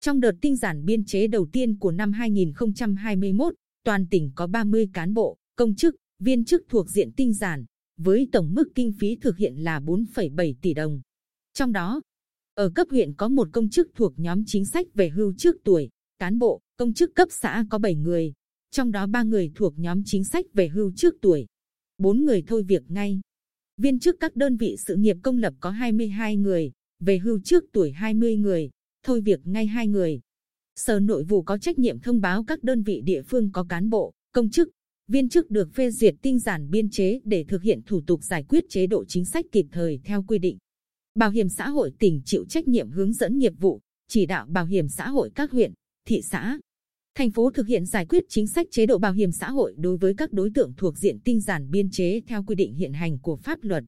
Trong đợt tinh giản biên chế đầu tiên của năm 2021, toàn tỉnh có 30 cán bộ, công chức, viên chức thuộc diện tinh giản, với tổng mức kinh phí thực hiện là 4,7 tỷ đồng. Trong đó, ở cấp huyện có một công chức thuộc nhóm chính sách về hưu trước tuổi, cán bộ, công chức cấp xã có 7 người, trong đó 3 người thuộc nhóm chính sách về hưu trước tuổi, 4 người thôi việc ngay. Viên chức các đơn vị sự nghiệp công lập có 22 người, về hưu trước tuổi 20 người, thôi việc ngay hai người. Sở Nội vụ có trách nhiệm thông báo các đơn vị địa phương có cán bộ, công chức, viên chức được phê duyệt tinh giản biên chế để thực hiện thủ tục giải quyết chế độ chính sách kịp thời theo quy định. Bảo hiểm xã hội tỉnh chịu trách nhiệm hướng dẫn nghiệp vụ, chỉ đạo bảo hiểm xã hội các huyện, thị xã, thành phố thực hiện giải quyết chính sách chế độ bảo hiểm xã hội đối với các đối tượng thuộc diện tinh giản biên chế theo quy định hiện hành của pháp luật.